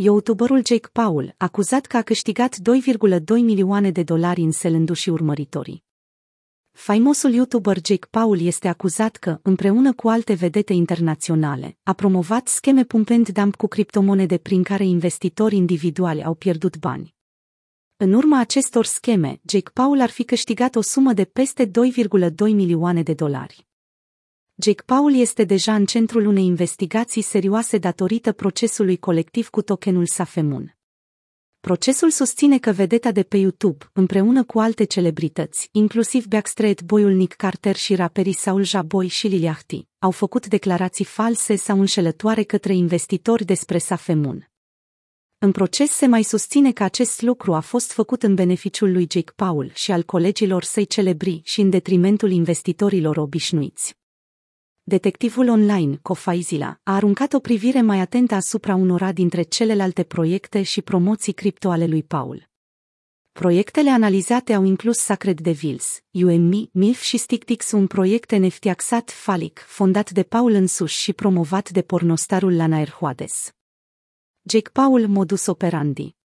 youtuberul Jake Paul, acuzat că a câștigat 2,2 milioane de dolari înselându-și urmăritorii. Faimosul youtuber Jake Paul este acuzat că, împreună cu alte vedete internaționale, a promovat scheme pumpend dump cu criptomonede prin care investitori individuali au pierdut bani. În urma acestor scheme, Jake Paul ar fi câștigat o sumă de peste 2,2 milioane de dolari. Jake Paul este deja în centrul unei investigații serioase datorită procesului colectiv cu tokenul Safemun. Procesul susține că vedeta de pe YouTube, împreună cu alte celebrități, inclusiv Backstreet Boyul Nick Carter și raperii Saul Jaboy și Liliahti, au făcut declarații false sau înșelătoare către investitori despre Safemun. În proces se mai susține că acest lucru a fost făcut în beneficiul lui Jake Paul și al colegilor săi celebri și în detrimentul investitorilor obișnuiți. Detectivul online, Cofaizila, a aruncat o privire mai atentă asupra unora dintre celelalte proiecte și promoții cripto ale lui Paul. Proiectele analizate au inclus Sacred Devils, UMI, MILF și StickTix, un proiect NFT axat falic, fondat de Paul însuși și promovat de pornostarul Lana Erhoades. Jake Paul Modus Operandi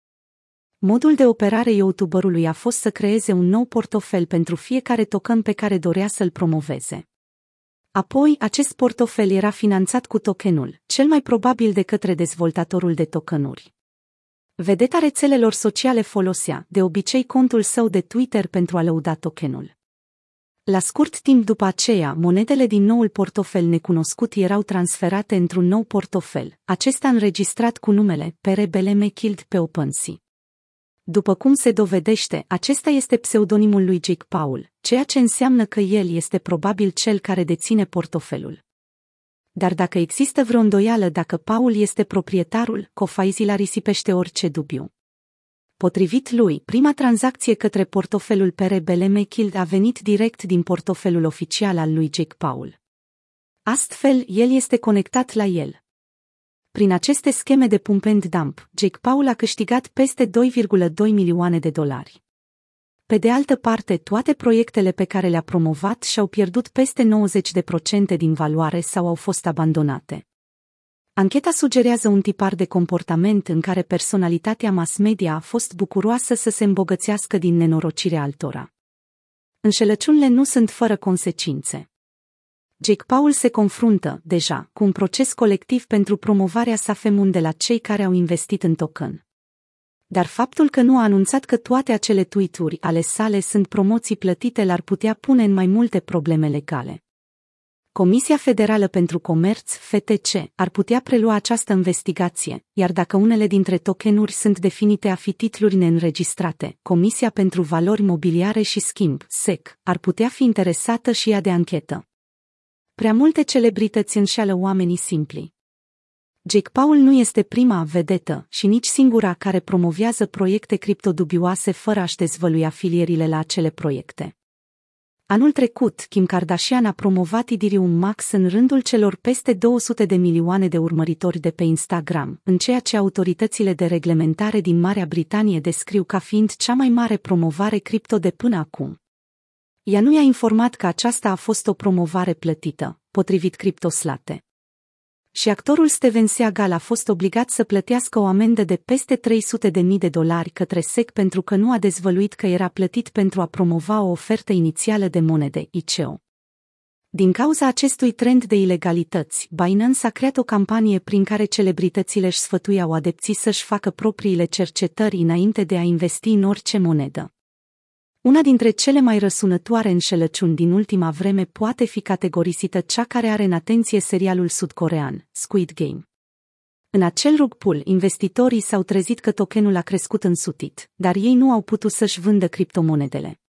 Modul de operare youtuberului a fost să creeze un nou portofel pentru fiecare token pe care dorea să-l promoveze. Apoi, acest portofel era finanțat cu tokenul, cel mai probabil de către dezvoltatorul de tokenuri. Vedeta rețelelor sociale folosea, de obicei, contul său de Twitter pentru a lăuda tokenul. La scurt timp după aceea, monedele din noul portofel necunoscut erau transferate într-un nou portofel, acesta înregistrat cu numele Perebele Kild pe OpenSea. După cum se dovedește, acesta este pseudonimul lui Jake Paul, ceea ce înseamnă că el este probabil cel care deține portofelul. Dar dacă există vreo îndoială dacă Paul este proprietarul, Cofaizila risipește orice dubiu. Potrivit lui, prima tranzacție către portofelul Perebele Mechild a venit direct din portofelul oficial al lui Jake Paul. Astfel, el este conectat la el. Prin aceste scheme de pump and dump, Jake Paul a câștigat peste 2,2 milioane de dolari. Pe de altă parte, toate proiectele pe care le-a promovat și-au pierdut peste 90% din valoare sau au fost abandonate. Ancheta sugerează un tipar de comportament în care personalitatea mass media a fost bucuroasă să se îmbogățească din nenorocirea altora. Înșelăciunile nu sunt fără consecințe. Jake Paul se confruntă, deja, cu un proces colectiv pentru promovarea Safemun de la cei care au investit în token. Dar faptul că nu a anunțat că toate acele tweet-uri ale sale sunt promoții plătite l-ar putea pune în mai multe probleme legale. Comisia Federală pentru Comerț, FTC, ar putea prelua această investigație, iar dacă unele dintre tokenuri sunt definite a fi titluri neînregistrate, Comisia pentru Valori Mobiliare și Schimb, SEC, ar putea fi interesată și ea de anchetă. Prea multe celebrități înșeală oamenii simpli. Jake Paul nu este prima vedetă și nici singura care promovează proiecte criptodubioase fără a-și dezvălui afilierile la acele proiecte. Anul trecut, Kim Kardashian a promovat Ethereum Max în rândul celor peste 200 de milioane de urmăritori de pe Instagram, în ceea ce autoritățile de reglementare din Marea Britanie descriu ca fiind cea mai mare promovare cripto de până acum. Ea nu i-a informat că aceasta a fost o promovare plătită, potrivit criptoslate. Și actorul Steven Seagal a fost obligat să plătească o amendă de peste 300 de mii de dolari către SEC pentru că nu a dezvăluit că era plătit pentru a promova o ofertă inițială de monede, ICO. Din cauza acestui trend de ilegalități, Binance a creat o campanie prin care celebritățile își sfătuiau adepții să-și facă propriile cercetări înainte de a investi în orice monedă. Una dintre cele mai răsunătoare înșelăciuni din ultima vreme poate fi categorisită cea care are în atenție serialul sudcorean, Squid Game. În acel rug pool, investitorii s-au trezit că tokenul a crescut însutit, dar ei nu au putut să-și vândă criptomonedele.